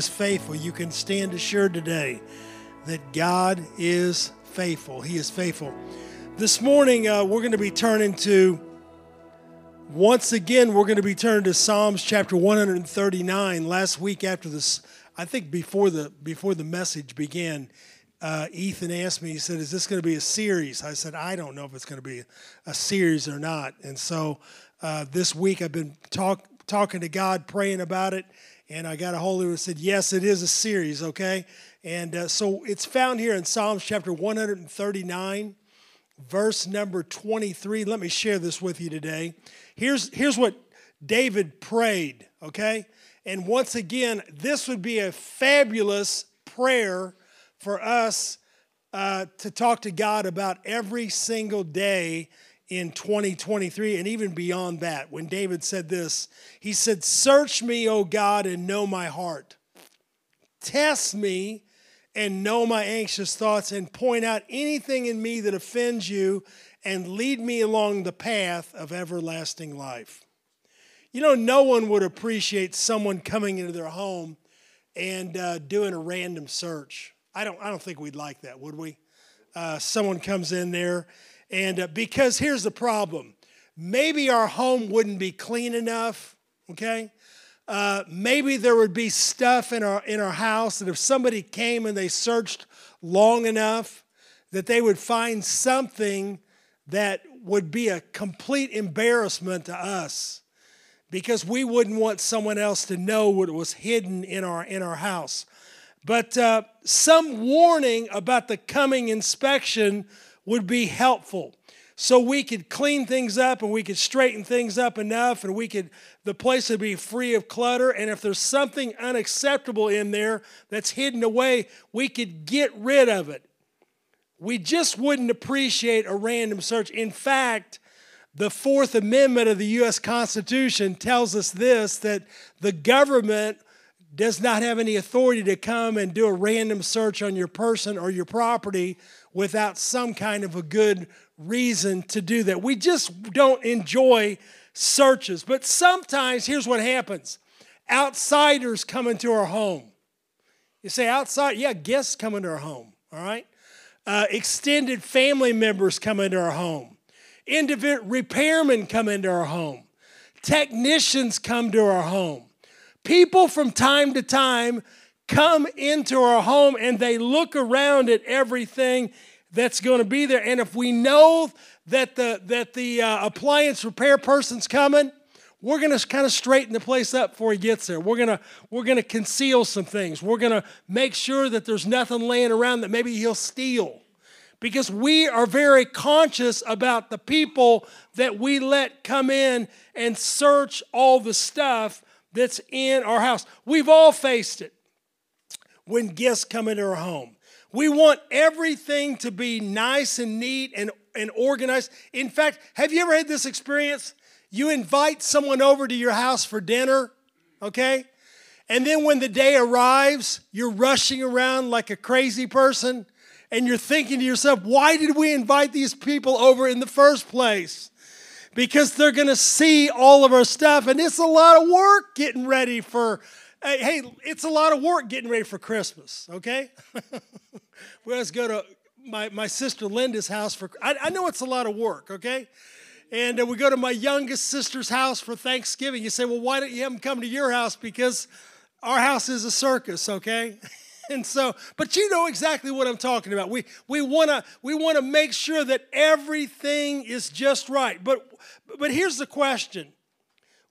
is faithful. You can stand assured today that God is faithful. He is faithful. This morning, uh, we're going to be turning to, once again, we're going to be turning to Psalms chapter 139. Last week, after this, I think before the before the message began, uh, Ethan asked me. He said, "Is this going to be a series?" I said, "I don't know if it's going to be a series or not." And so, uh, this week, I've been talk, talking to God, praying about it, and I got a hold of it and said, Yes, it is a series, okay? And uh, so it's found here in Psalms chapter 139, verse number 23. Let me share this with you today. Here's, here's what David prayed, okay? And once again, this would be a fabulous prayer for us uh, to talk to God about every single day in 2023 and even beyond that. When David said this, he said, Search me, O God, and know my heart. Test me and know my anxious thoughts, and point out anything in me that offends you, and lead me along the path of everlasting life. You know, no one would appreciate someone coming into their home and uh, doing a random search. I don't, I don't think we'd like that, would we? Uh, someone comes in there and uh, because here's the problem maybe our home wouldn't be clean enough, okay? Uh, maybe there would be stuff in our, in our house that if somebody came and they searched long enough, that they would find something that would be a complete embarrassment to us because we wouldn't want someone else to know what was hidden in our, in our house. But uh, some warning about the coming inspection would be helpful. So we could clean things up and we could straighten things up enough and we could the place would be free of clutter. And if there's something unacceptable in there that's hidden away we could get rid of it. We just wouldn't appreciate a random search. In fact the fourth amendment of the us constitution tells us this that the government does not have any authority to come and do a random search on your person or your property without some kind of a good reason to do that. We just don't enjoy searches. But sometimes, here's what happens outsiders come into our home. You say, outside, yeah, guests come into our home, all right? Uh, extended family members come into our home. Individual repairmen come into our home. Technicians come to our home. People from time to time come into our home and they look around at everything that's going to be there. And if we know that the, that the uh, appliance repair person's coming, we're going to kind of straighten the place up before he gets there. We're going to we're going to conceal some things. We're going to make sure that there's nothing laying around that maybe he'll steal. Because we are very conscious about the people that we let come in and search all the stuff that's in our house. We've all faced it when guests come into our home. We want everything to be nice and neat and, and organized. In fact, have you ever had this experience? You invite someone over to your house for dinner, okay? And then when the day arrives, you're rushing around like a crazy person and you're thinking to yourself, why did we invite these people over in the first place? Because they're gonna see all of our stuff, and it's a lot of work getting ready for Hey, hey, it's a lot of work getting ready for Christmas, okay? we always go to my, my sister Linda's house for, I, I know it's a lot of work, okay? And uh, we go to my youngest sister's house for Thanksgiving. You say, well, why don't you have them come to your house? Because our house is a circus, okay? and so, but you know exactly what I'm talking about. We we want to we want to make sure that everything is just right. But but here's the question: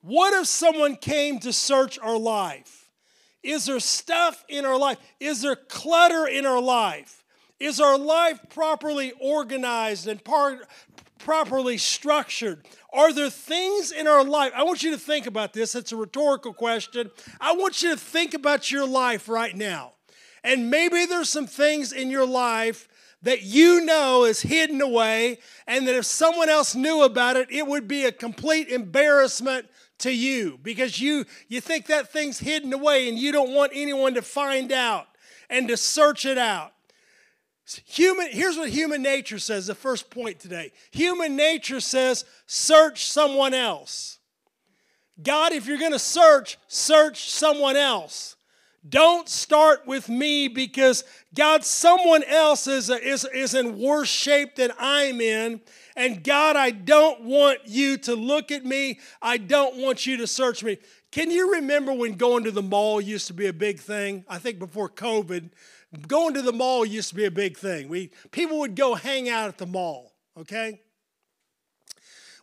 What if someone came to search our life? Is there stuff in our life? Is there clutter in our life? Is our life properly organized and par- properly structured? Are there things in our life? I want you to think about this. It's a rhetorical question. I want you to think about your life right now. And maybe there's some things in your life that you know is hidden away, and that if someone else knew about it, it would be a complete embarrassment to you because you you think that thing's hidden away and you don't want anyone to find out and to search it out. Human, here's what human nature says, the first point today. Human nature says, search someone else. God, if you're going to search, search someone else. Don't start with me because God, someone else is, is, is in worse shape than I'm in. And God, I don't want you to look at me. I don't want you to search me. Can you remember when going to the mall used to be a big thing? I think before COVID, going to the mall used to be a big thing. We, people would go hang out at the mall, okay?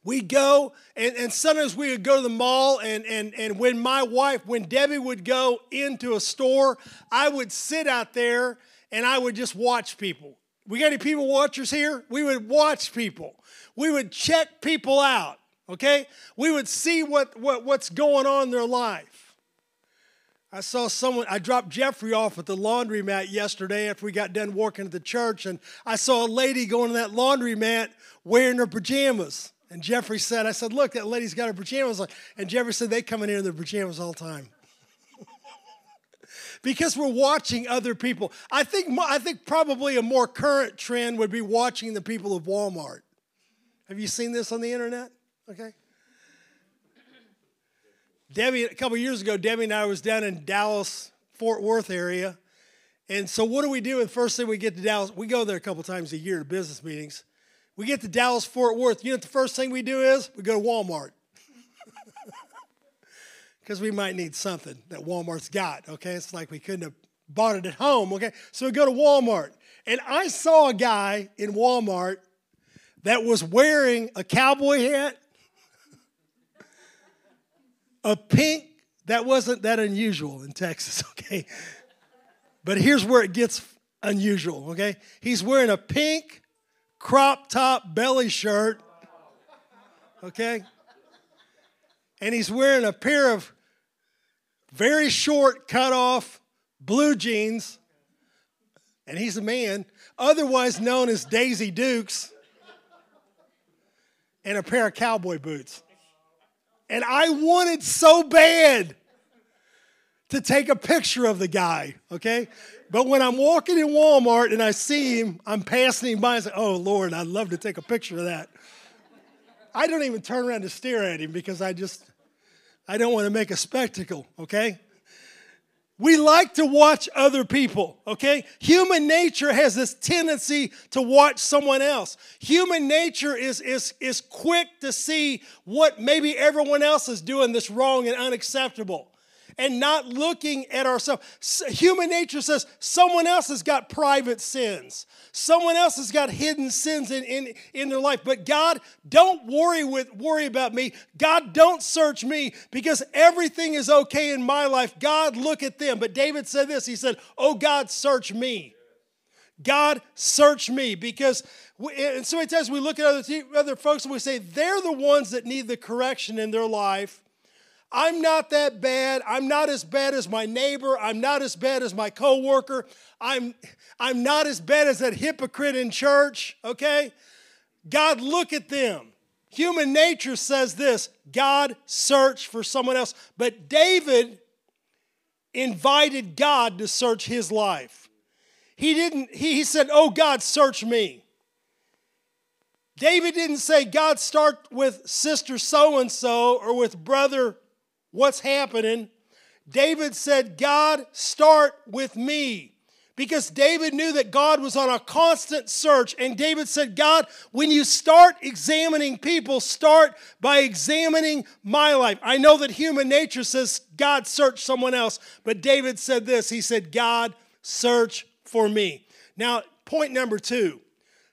we go and, and sometimes we would go to the mall and, and, and when my wife when debbie would go into a store i would sit out there and i would just watch people we got any people watchers here? We would watch people. We would check people out okay? We would see what, what what's going on in their life. I saw someone i dropped jeffrey off at the laundromat yesterday after we got done working at the church and i saw a lady going to that laundromat wearing her pajamas. And Jeffrey said, I said, look, that lady's got her pajamas on. And Jeffrey said, they come in here in their pajamas all the time. Because we're watching other people. I think, I think probably a more current trend would be watching the people of Walmart. Have you seen this on the internet? Okay. Debbie, a couple years ago, Debbie and I was down in Dallas, Fort Worth area. And so what do we do? The first thing we get to Dallas, we go there a couple times a year to business meetings. We get to Dallas Fort Worth. You know the first thing we do is? We go to Walmart. Because we might need something that Walmart's got, okay? It's like we couldn't have bought it at home, okay? So we go to Walmart. And I saw a guy in Walmart that was wearing a cowboy hat, a pink, that wasn't that unusual in Texas, okay? But here's where it gets unusual, okay? He's wearing a pink crop top belly shirt. Okay? And he's wearing a pair of very short, cut off blue jeans. And he's a man, otherwise known as Daisy Dukes, and a pair of cowboy boots. And I wanted so bad to take a picture of the guy, okay? But when I'm walking in Walmart and I see him, I'm passing him by and say, oh, Lord, I'd love to take a picture of that. I don't even turn around to stare at him because I just, I don't want to make a spectacle, okay? We like to watch other people, okay? Human nature has this tendency to watch someone else. Human nature is, is, is quick to see what maybe everyone else is doing that's wrong and unacceptable and not looking at ourselves. Human nature says someone else has got private sins. Someone else has got hidden sins in, in, in their life. But God, don't worry with worry about me. God, don't search me because everything is okay in my life. God, look at them. But David said this. He said, Oh God, search me. God, search me because we, and so many times we look at other, other folks and we say they're the ones that need the correction in their life I'm not that bad. I'm not as bad as my neighbor. I'm not as bad as my coworker. I'm, I'm not as bad as that hypocrite in church, okay? God, look at them. Human nature says this God search for someone else. But David invited God to search his life. He didn't, he, he said, Oh God, search me. David didn't say, God, start with sister so and so or with brother what's happening, David said, God, start with me. Because David knew that God was on a constant search. And David said, God, when you start examining people, start by examining my life. I know that human nature says, God, search someone else. But David said this He said, God, search for me. Now, point number two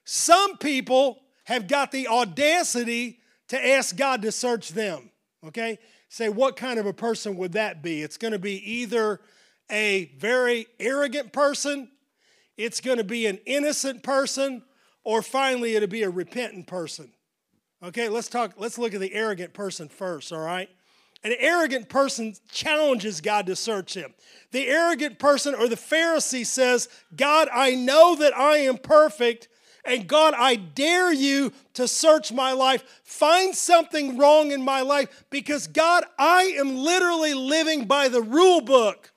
some people have got the audacity to ask God to search them. Okay? Say, what kind of a person would that be? It's going to be either a very arrogant person, it's going to be an innocent person, or finally, it'll be a repentant person. Okay, let's talk, let's look at the arrogant person first, all right? An arrogant person challenges God to search him. The arrogant person or the Pharisee says, God, I know that I am perfect, and God, I dare you to search my life. Find something wrong in my life because, God, I am literally living by the rule book.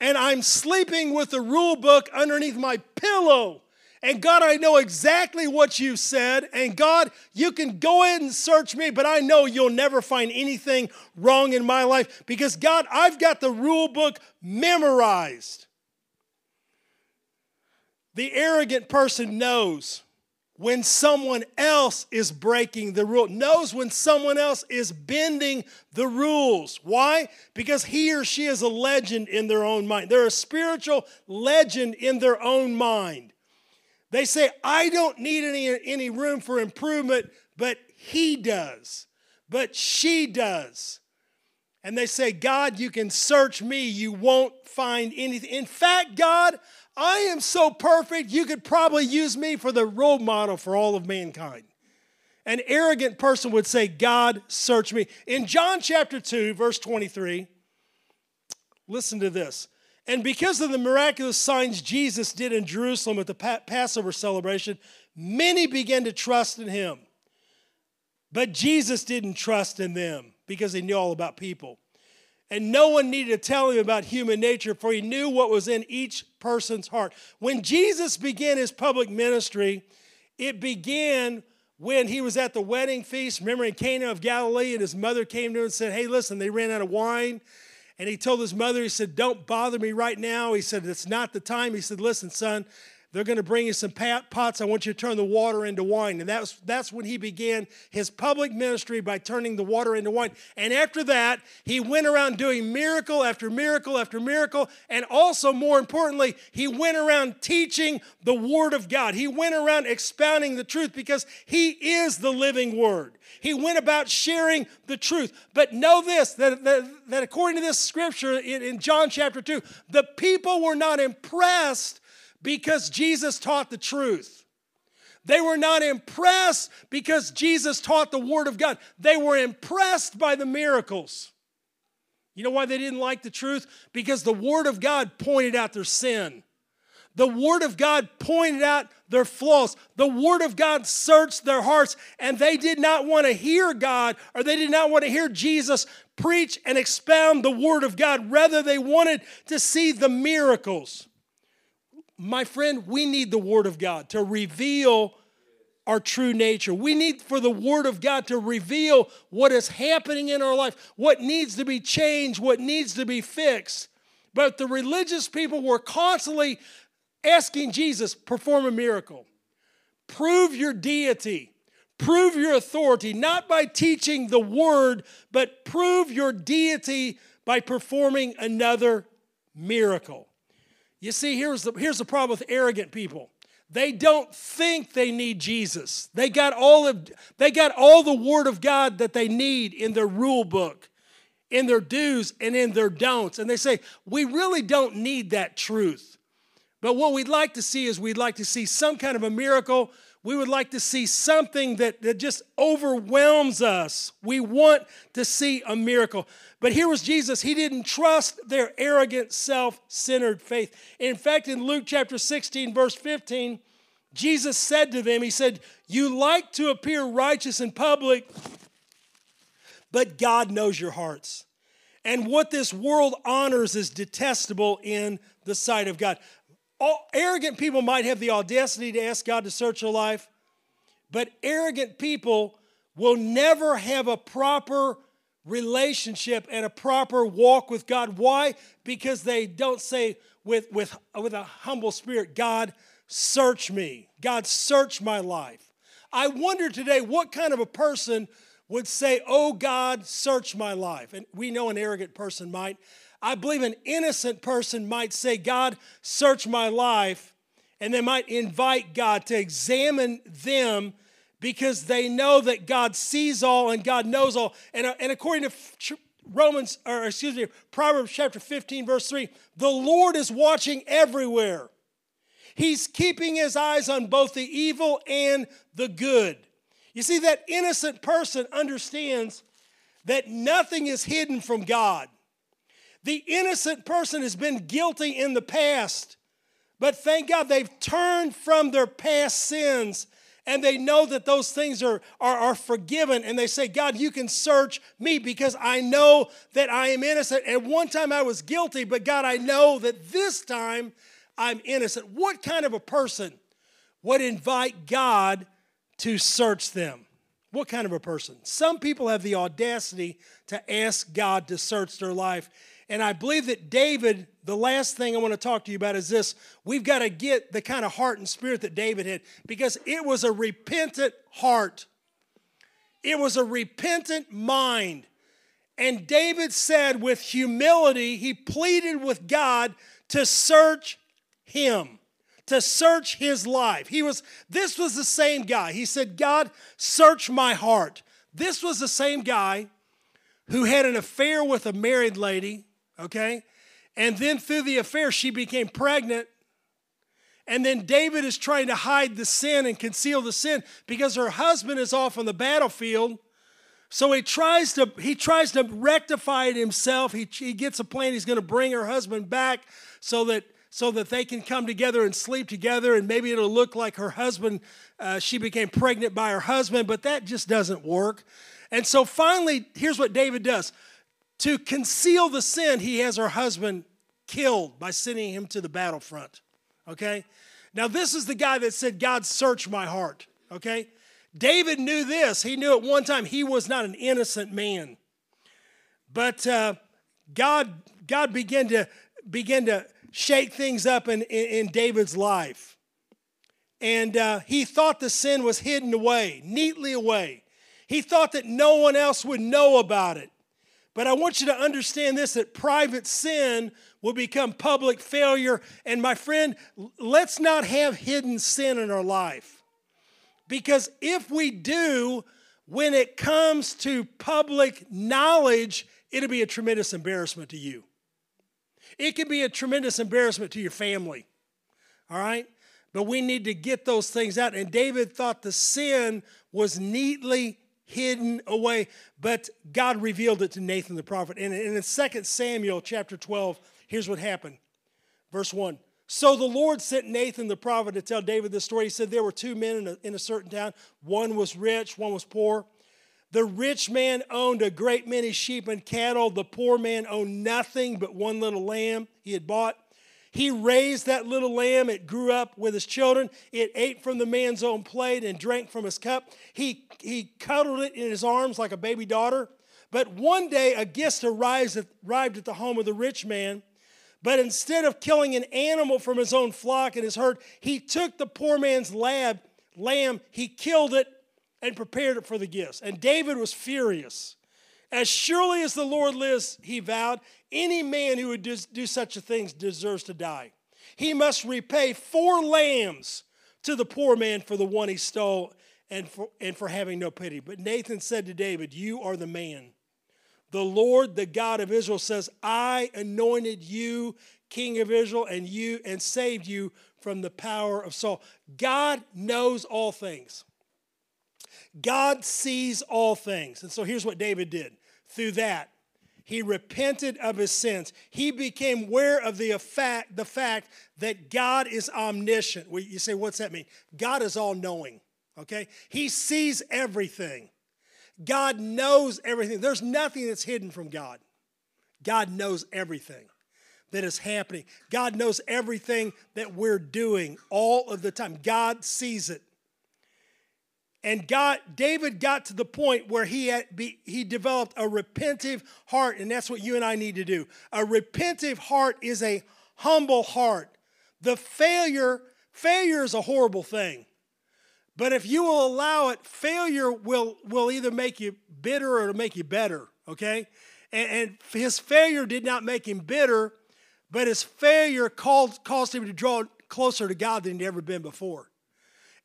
And I'm sleeping with the rule book underneath my pillow. And God, I know exactly what you said. And God, you can go ahead and search me, but I know you'll never find anything wrong in my life because, God, I've got the rule book memorized. The arrogant person knows when someone else is breaking the rule, knows when someone else is bending the rules. Why? Because he or she is a legend in their own mind. They're a spiritual legend in their own mind. They say, I don't need any, any room for improvement, but he does, but she does. And they say, God, you can search me, you won't find anything. In fact, God, I am so perfect, you could probably use me for the role model for all of mankind. An arrogant person would say, God, search me. In John chapter 2, verse 23, listen to this. And because of the miraculous signs Jesus did in Jerusalem at the Passover celebration, many began to trust in him. But Jesus didn't trust in them because he knew all about people. And no one needed to tell him about human nature, for he knew what was in each person's heart. When Jesus began his public ministry, it began when he was at the wedding feast. Remember in Cana of Galilee, and his mother came to him and said, Hey, listen, they ran out of wine. And he told his mother, he said, Don't bother me right now. He said, It's not the time. He said, Listen, son, they're going to bring you some pots. I want you to turn the water into wine. And that's, that's when he began his public ministry by turning the water into wine. And after that, he went around doing miracle after miracle after miracle. And also, more importantly, he went around teaching the Word of God. He went around expounding the truth because he is the living Word. He went about sharing the truth. But know this that, that, that according to this scripture in, in John chapter 2, the people were not impressed because Jesus taught the truth. They were not impressed because Jesus taught the Word of God. They were impressed by the miracles. You know why they didn't like the truth? Because the Word of God pointed out their sin. The Word of God pointed out their flaws. The Word of God searched their hearts, and they did not want to hear God or they did not want to hear Jesus preach and expound the Word of God. Rather, they wanted to see the miracles my friend, we need the Word of God to reveal our true nature. We need for the Word of God to reveal what is happening in our life, what needs to be changed, what needs to be fixed. But the religious people were constantly asking Jesus, perform a miracle, prove your deity. Prove your authority, not by teaching the word, but prove your deity by performing another miracle. You see, here's the, here's the problem with arrogant people. They don't think they need Jesus. They got all of they got all the word of God that they need in their rule book, in their do's and in their don'ts. And they say, "We really don't need that truth." But what we'd like to see is we'd like to see some kind of a miracle. We would like to see something that, that just overwhelms us. We want to see a miracle. But here was Jesus. He didn't trust their arrogant, self centered faith. In fact, in Luke chapter 16, verse 15, Jesus said to them, He said, You like to appear righteous in public, but God knows your hearts. And what this world honors is detestable in the sight of God. Arrogant people might have the audacity to ask God to search their life, but arrogant people will never have a proper relationship and a proper walk with God. Why? Because they don't say with, with, with a humble spirit, God, search me. God, search my life. I wonder today what kind of a person would say, Oh God, search my life. And we know an arrogant person might. I believe an innocent person might say, God, search my life. And they might invite God to examine them because they know that God sees all and God knows all. And, uh, and according to Romans, or excuse me, Proverbs chapter 15, verse 3, the Lord is watching everywhere. He's keeping his eyes on both the evil and the good. You see, that innocent person understands that nothing is hidden from God. The innocent person has been guilty in the past, but thank God they've turned from their past sins and they know that those things are, are, are forgiven and they say god you can search me because i know that i am innocent and one time i was guilty but god i know that this time i'm innocent what kind of a person would invite God to search them. What kind of a person? Some people have the audacity to ask God to search their life. And I believe that David, the last thing I want to talk to you about is this we've got to get the kind of heart and spirit that David had because it was a repentant heart, it was a repentant mind. And David said, with humility, he pleaded with God to search him to search his life. He was this was the same guy. He said, "God, search my heart." This was the same guy who had an affair with a married lady, okay? And then through the affair she became pregnant. And then David is trying to hide the sin and conceal the sin because her husband is off on the battlefield. So he tries to he tries to rectify it himself. He, he gets a plan. He's going to bring her husband back so that so that they can come together and sleep together and maybe it'll look like her husband uh, she became pregnant by her husband but that just doesn't work and so finally here's what david does to conceal the sin he has her husband killed by sending him to the battlefront okay now this is the guy that said god search my heart okay david knew this he knew at one time he was not an innocent man but uh, god god began to begin to shake things up in, in, in David's life. And uh, he thought the sin was hidden away, neatly away. He thought that no one else would know about it. But I want you to understand this that private sin will become public failure. And my friend, let's not have hidden sin in our life. Because if we do, when it comes to public knowledge, it'll be a tremendous embarrassment to you. It can be a tremendous embarrassment to your family. All right? But we need to get those things out. And David thought the sin was neatly hidden away, but God revealed it to Nathan the prophet. And in 2 Samuel chapter 12, here's what happened. Verse 1. So the Lord sent Nathan the prophet to tell David this story. He said there were two men in a, in a certain town. One was rich, one was poor. The rich man owned a great many sheep and cattle. The poor man owned nothing but one little lamb he had bought. He raised that little lamb. It grew up with his children. It ate from the man's own plate and drank from his cup. He, he cuddled it in his arms like a baby daughter. But one day, a guest arrived at, the home of the rich man. But instead of killing an animal from his own flock and his herd, he took the poor man's lab, lamb, he killed it, and prepared it for the gifts. And David was furious. As surely as the Lord lives, he vowed, any man who would do, such a thing deserves to die. He must repay four lambs to the poor man for the one he stole and for, and for having no pity. But Nathan said to David, You are the man. The Lord, the God of Israel, says, I anointed you king of Israel and you and saved you from the power of Saul. God knows all things. God sees all things. And so here's what David did. Through that, he repented of his sins. He became aware of the fact, the fact that God is omniscient. You say, what's that mean? God is all knowing, okay? He sees everything. God knows everything. There's nothing that's hidden from God. God knows everything that is happening. God knows everything that we're doing all of the time. God sees it. And God, David got to the point where he, had be, he developed a repentive heart, and that's what you and I need to do. A repentive heart is a humble heart. The failure, failure is a horrible thing. But if you will allow it, failure will, will either make you bitter or it'll make you better, okay? And, and his failure did not make him bitter, but his failure caused, caused him to draw closer to God than he'd ever been before.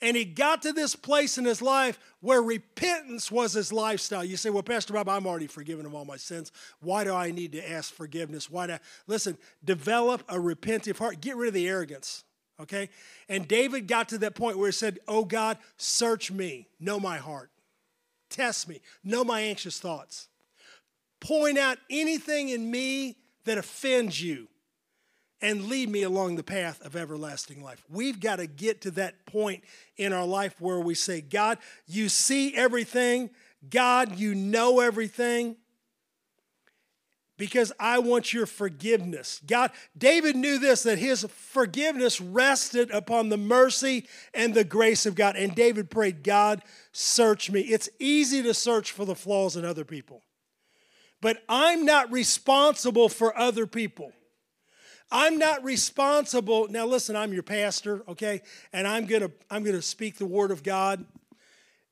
And he got to this place in his life where repentance was his lifestyle. You say, Well, Pastor Bob, I'm already forgiven of all my sins. Why do I need to ask forgiveness? Why do I? Listen, develop a repentive heart. Get rid of the arrogance. Okay? And David got to that point where he said, Oh God, search me, know my heart, test me, know my anxious thoughts. Point out anything in me that offends you and lead me along the path of everlasting life. We've got to get to that point in our life where we say, God, you see everything. God, you know everything. because I want your forgiveness. God, David knew this that his forgiveness rested upon the mercy and the grace of God. And David prayed, God, search me. It's easy to search for the flaws in other people, but I'm not responsible for other people. I'm not responsible. Now listen, I'm your pastor, okay? And I'm going to I'm going to speak the word of God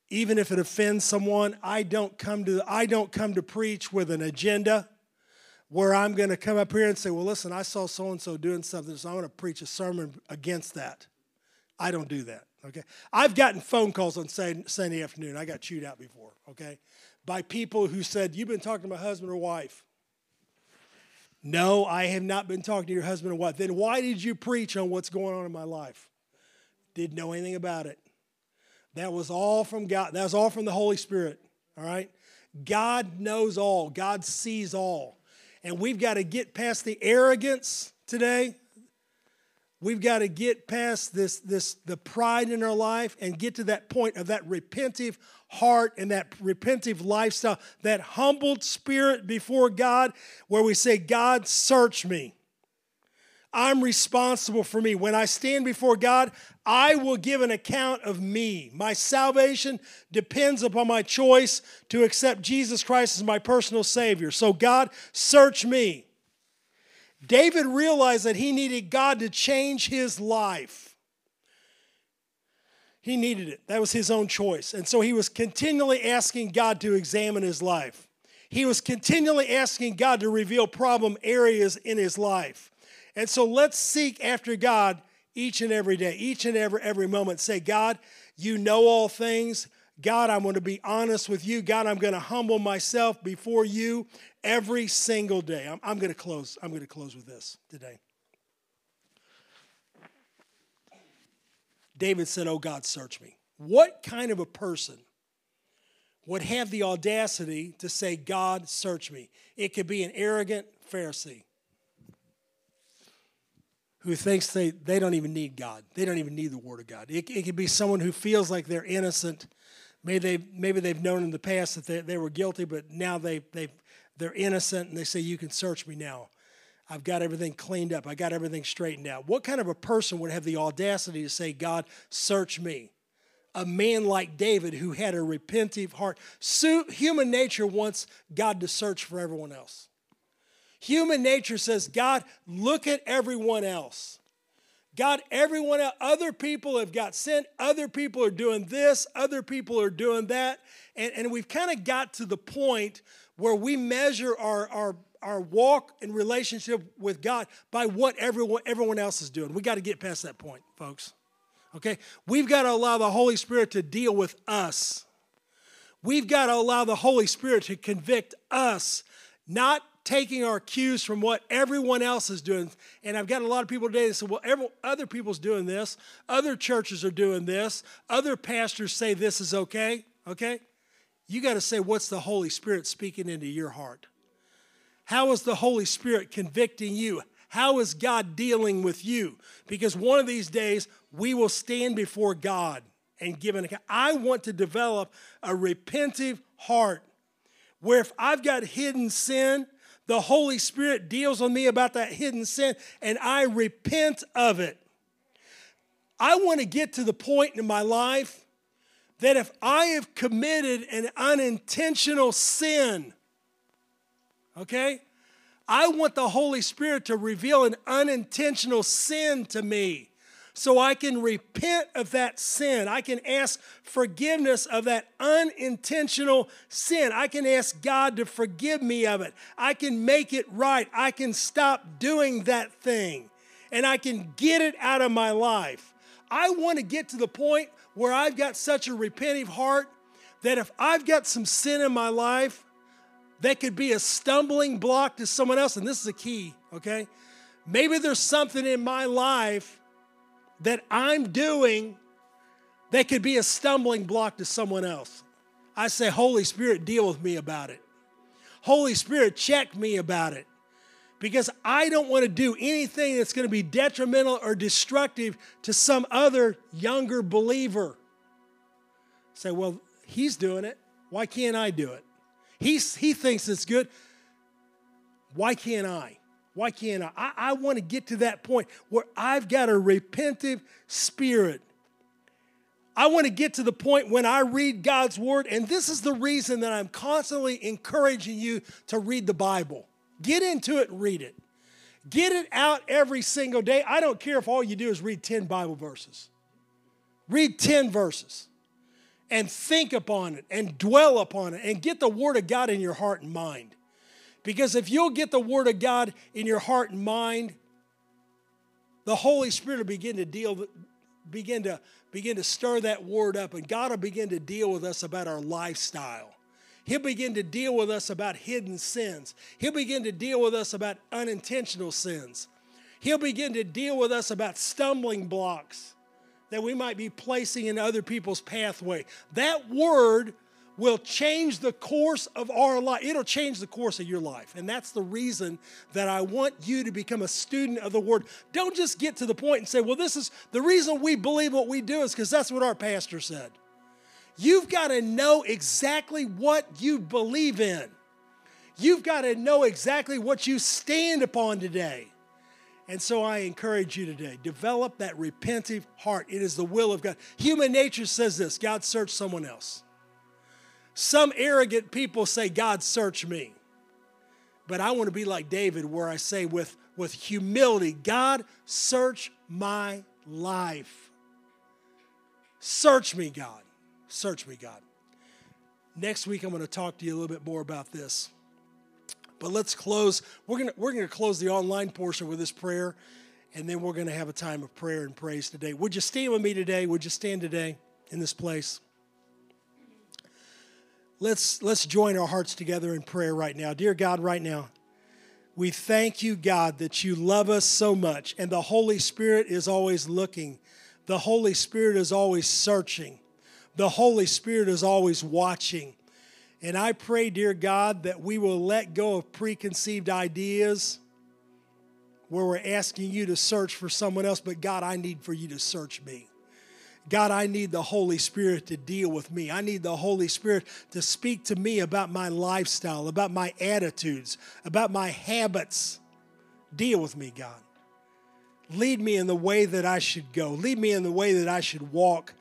even if it offends someone. I don't come to I don't come to preach with an agenda where I'm going to come up here and say, "Well, listen, I saw so and so doing something, so I'm going to preach a sermon against that." I don't do that, okay? I've gotten phone calls on Sunday afternoon. I got chewed out before, okay? By people who said, "You've been talking to my husband or wife." No, I have not been talking to your husband or wife. Then why did you preach on what's going on in my life? Didn't know anything about it. That was all from God. That was all from the Holy Spirit. All right? God knows all, God sees all. And we've got to get past the arrogance today We've got to get past this, this the pride in our life and get to that point of that repentive heart and that repentive lifestyle, that humbled spirit before God, where we say, God, search me. I'm responsible for me. When I stand before God, I will give an account of me. My salvation depends upon my choice to accept Jesus Christ as my personal Savior. So, God, search me. David realized that he needed God to change his life. He needed it. That was his own choice. And so he was continually asking God to examine his life. He was continually asking God to reveal problem areas in his life. And so let's seek after God each and every day, each and every every moment. Say, God, you know all things. God, I'm going to be honest with you. God, I'm going to humble myself before you every single day. I'm, I'm going to close. I'm going to close with this today. David said, Oh God, search me. What kind of a person would have the audacity to say, God, search me? It could be an arrogant Pharisee who thinks they, they don't even need God. They don't even need the Word of God. It, it could be someone who feels like they're innocent Maybe, they, maybe they've known in the past that they, they were guilty, but now they, they, they're innocent and they say, You can search me now. I've got everything cleaned up. I got everything straightened out. What kind of a person would have the audacity to say, God, search me? A man like David who had a repentive heart. Human nature wants God to search for everyone else. Human nature says, God, look at everyone else. God, everyone else, other people have got sent, other people are doing this, other people are doing that. And, and we've kind of got to the point where we measure our, our, our walk and relationship with God by what everyone, everyone else is doing. We got to get past that point, folks. Okay? We've got to allow the Holy Spirit to deal with us. We've got to allow the Holy Spirit to convict us, not taking our cues from what everyone else is doing. And I've got a lot of people today that say, well, every, other people's doing this, other churches are doing this, other pastors say this is okay, okay? You got to say, what's the Holy Spirit speaking into your heart? How is the Holy Spirit convicting you? How is God dealing with you? Because one of these days, we will stand before God and give an account. I want to develop a repentive heart where if I've got hidden sin, the Holy Spirit deals with me about that hidden sin and I repent of it. I want to get to the point in my life that if I have committed an unintentional sin, okay, I want the Holy Spirit to reveal an unintentional sin to me so I can repent of that sin. I can ask forgiveness of that unintentional sin. I can ask God to forgive me of it. I can make it right. I can stop doing that thing and I can get it out of my life. I want to get to the point where I've got such a repentive heart that if I've got some sin in my life that could be a stumbling block to someone else, and this is a key, okay? Maybe there's something in my life that I'm doing that could be a stumbling block to someone else. I say, Holy Spirit, deal with me about it. Holy Spirit, check me about it. Because I don't want to do anything that's going to be detrimental or destructive to some other younger believer. Say, well, he's doing it. Why can't I do it? He's, he thinks it's good. Why can't I? Why can't I? I, I want to get to that point where I've got a repentive spirit. I want to get to the point when I read God's word, and this is the reason that I'm constantly encouraging you to read the Bible. Get into it read it. Get it out every single day. I don't care if all you do is read 10 Bible verses. Read 10 verses and think upon it and dwell upon it and get the Word of God in your heart and mind. Because if you'll get the Word of God in your heart and mind, the Holy Spirit will begin to deal, begin to begin to stir that word up, and God will begin to deal with us about our lifestyle. He'll begin to deal with us about hidden sins. He'll begin to deal with us about unintentional sins. He'll begin to deal with us about stumbling blocks that we might be placing in other people's pathway. That word will change the course of our life. It'll change the course of your life. And that's the reason that I want you to become a student of the Word. Don't just get to the point and say, well, this is the reason we believe what we do is because that's what our pastor said. You've got to know exactly what you believe in. You've got to know exactly what you stand upon today. And so I encourage you today develop that repentive heart. It is the will of God. Human nature says this God search someone else. Some arrogant people say, God, search me. But I want to be like David, where I say with, with humility, God, search my life. Search me, God. Search me, God. Next week, I'm going to talk to you a little bit more about this. But let's close. We're going we're to close the online portion with this prayer, and then we're going to have a time of prayer and praise today. Would you stand with me today? Would you stand today in this place? Let's, let's join our hearts together in prayer right now. Dear God, right now, we thank you, God, that you love us so much, and the Holy Spirit is always looking. The Holy Spirit is always searching. The Holy Spirit is always watching. And I pray, dear God, that we will let go of preconceived ideas where we're asking you to search for someone else, but God, I need for you to search me. God, I need the Holy Spirit to deal with me. I need the Holy Spirit to speak to me about my lifestyle, about my attitudes, about my habits. Deal with me, God. Lead me in the way that I should go. Lead me in the way that I should walk.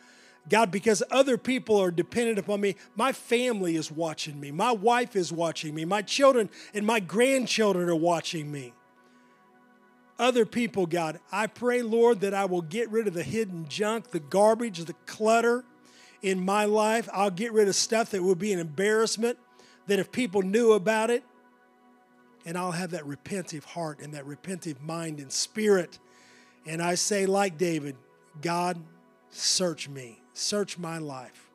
God, because other people are dependent upon me. My family is watching me. My wife is watching me. My children and my grandchildren are watching me other people, God. I pray, Lord, that I will get rid of the hidden junk, the garbage, the clutter in my life. I'll get rid of stuff that would be an embarrassment, that if people knew about it, and I'll have that repentive heart and that repentive mind and spirit. And I say, like David, God, search me, search my life.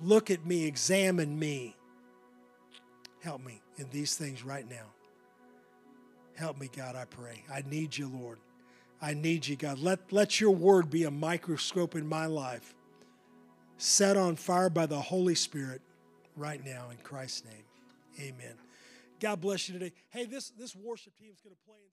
Look at me, examine me. Help me in these things right now. Help me, God, I pray. I need you, Lord. I need you, God. Let, let your word be a microscope in my life, set on fire by the Holy Spirit right now in Christ's name. Amen. God bless you today. Hey, this, this worship team is going to play.